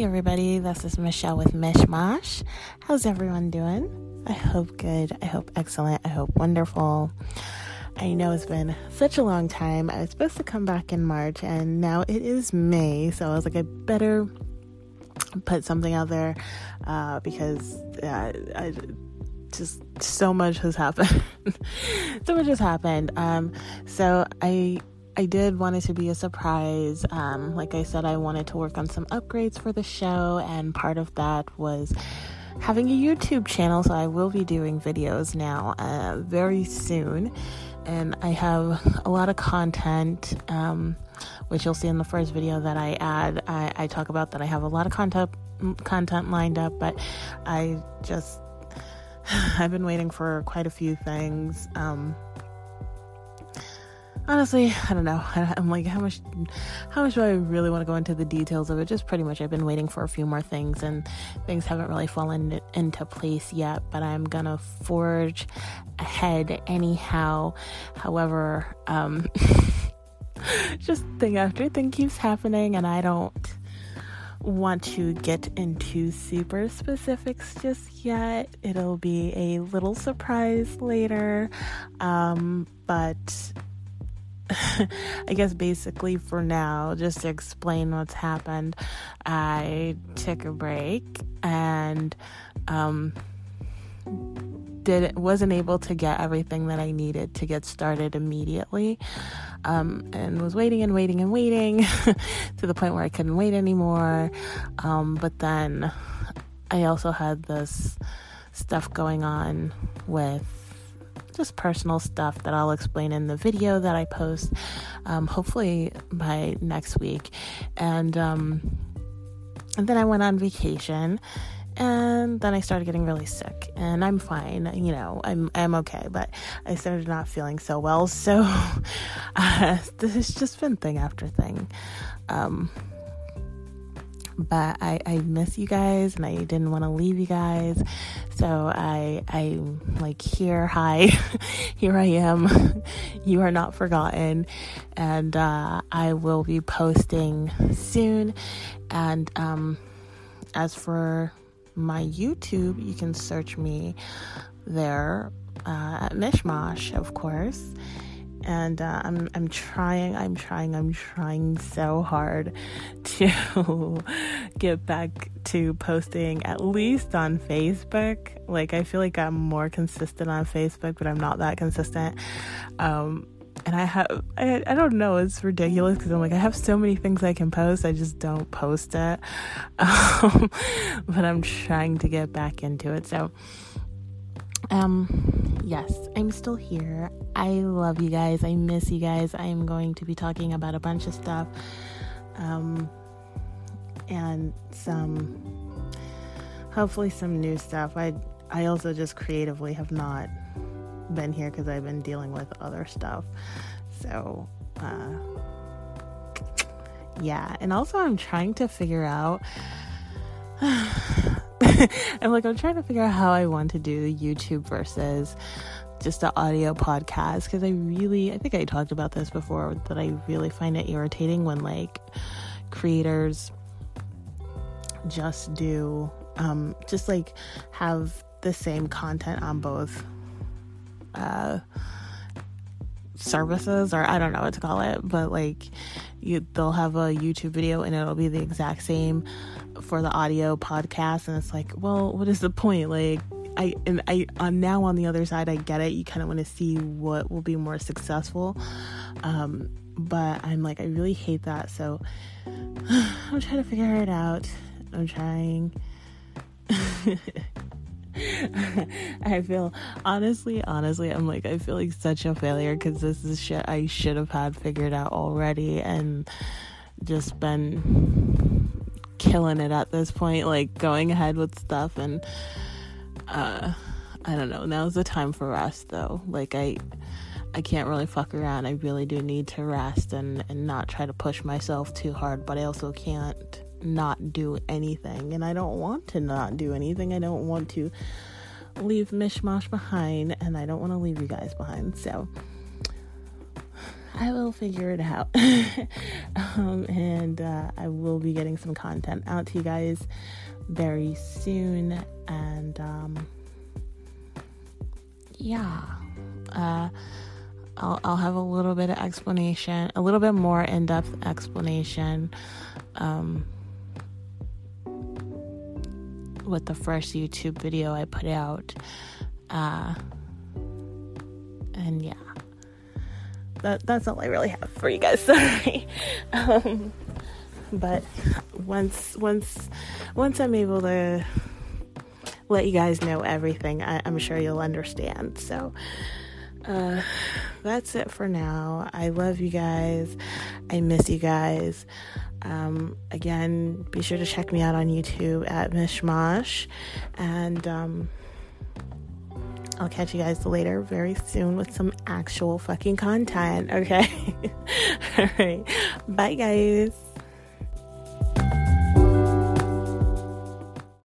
Hey everybody, this is Michelle with Mishmash. How's everyone doing? I hope good. I hope excellent. I hope wonderful. I know it's been such a long time. I was supposed to come back in March and now it is May, so I was like, I better put something out there uh, because uh, I just so much has happened. so much has happened. Um, so I I did want it to be a surprise. Um, like I said, I wanted to work on some upgrades for the show, and part of that was having a YouTube channel. So I will be doing videos now uh, very soon, and I have a lot of content. Um, which you'll see in the first video that I add. I, I talk about that I have a lot of content content lined up, but I just I've been waiting for quite a few things. Um, honestly, I don't know. I'm like, how much, how much do I really want to go into the details of it? Just pretty much, I've been waiting for a few more things, and things haven't really fallen into place yet. But I'm gonna forge ahead anyhow. However, um, just thing after thing keeps happening, and I don't want to get into super specifics just yet. It'll be a little surprise later. Um, but I guess basically for now, just to explain what's happened, I took a break and um, did wasn't able to get everything that I needed to get started immediately, um, and was waiting and waiting and waiting to the point where I couldn't wait anymore. Um, but then I also had this stuff going on with just personal stuff that I'll explain in the video that I post, um, hopefully by next week. And um, and then I went on vacation and then I started getting really sick and I'm fine you know I'm I'm okay but I started not feeling so well so uh, this has just been thing after thing um, but I, I miss you guys and I didn't want to leave you guys. So I I like here hi here I am. You are not forgotten. And uh, I will be posting soon. And um, as for my YouTube, you can search me there uh, at Mishmash, of course. And uh, I'm I'm trying, I'm trying, I'm trying so hard to get back to posting at least on Facebook. Like I feel like I'm more consistent on Facebook, but I'm not that consistent. Um, and I have I, I don't know it's ridiculous because I'm like I have so many things I can post I just don't post it um, but I'm trying to get back into it so um yes I'm still here I love you guys I miss you guys I am going to be talking about a bunch of stuff um and some hopefully some new stuff I I also just creatively have not been here because I've been dealing with other stuff. So, uh, yeah. And also, I'm trying to figure out. I'm like, I'm trying to figure out how I want to do YouTube versus just an audio podcast because I really, I think I talked about this before, that I really find it irritating when like creators just do, um, just like have the same content on both uh, services or I don't know what to call it, but like you they'll have a YouTube video and it'll be the exact same for the audio podcast and it's like, well, what is the point? Like I and I I'm now on the other side. I get it. You kind of want to see what will be more successful. Um but I'm like I really hate that. So I'm trying to figure it out. I'm trying I feel honestly, honestly, I'm like I feel like such a failure because this is shit I should have had figured out already and just been killing it at this point, like going ahead with stuff and uh I don't know. Now's the time for rest though. Like I I can't really fuck around. I really do need to rest and and not try to push myself too hard, but I also can't not do anything. And I don't want to not do anything. I don't want to leave Mishmash behind. And I don't want to leave you guys behind. So I will figure it out. um, and uh, I will be getting some content out to you guys very soon. And um, yeah, uh, I'll, I'll have a little bit of explanation, a little bit more in depth explanation. Um, with the first YouTube video I put out. Uh, and yeah, that that's all I really have for you guys. Sorry. Um, but once once once I'm able to let you guys know everything, I, am sure you'll understand. So uh, that's it for now. I love you guys. I miss you guys. Um, again, be sure to check me out on YouTube at Mishmash. And um, I'll catch you guys later very soon with some actual fucking content, okay? All right. Bye, guys.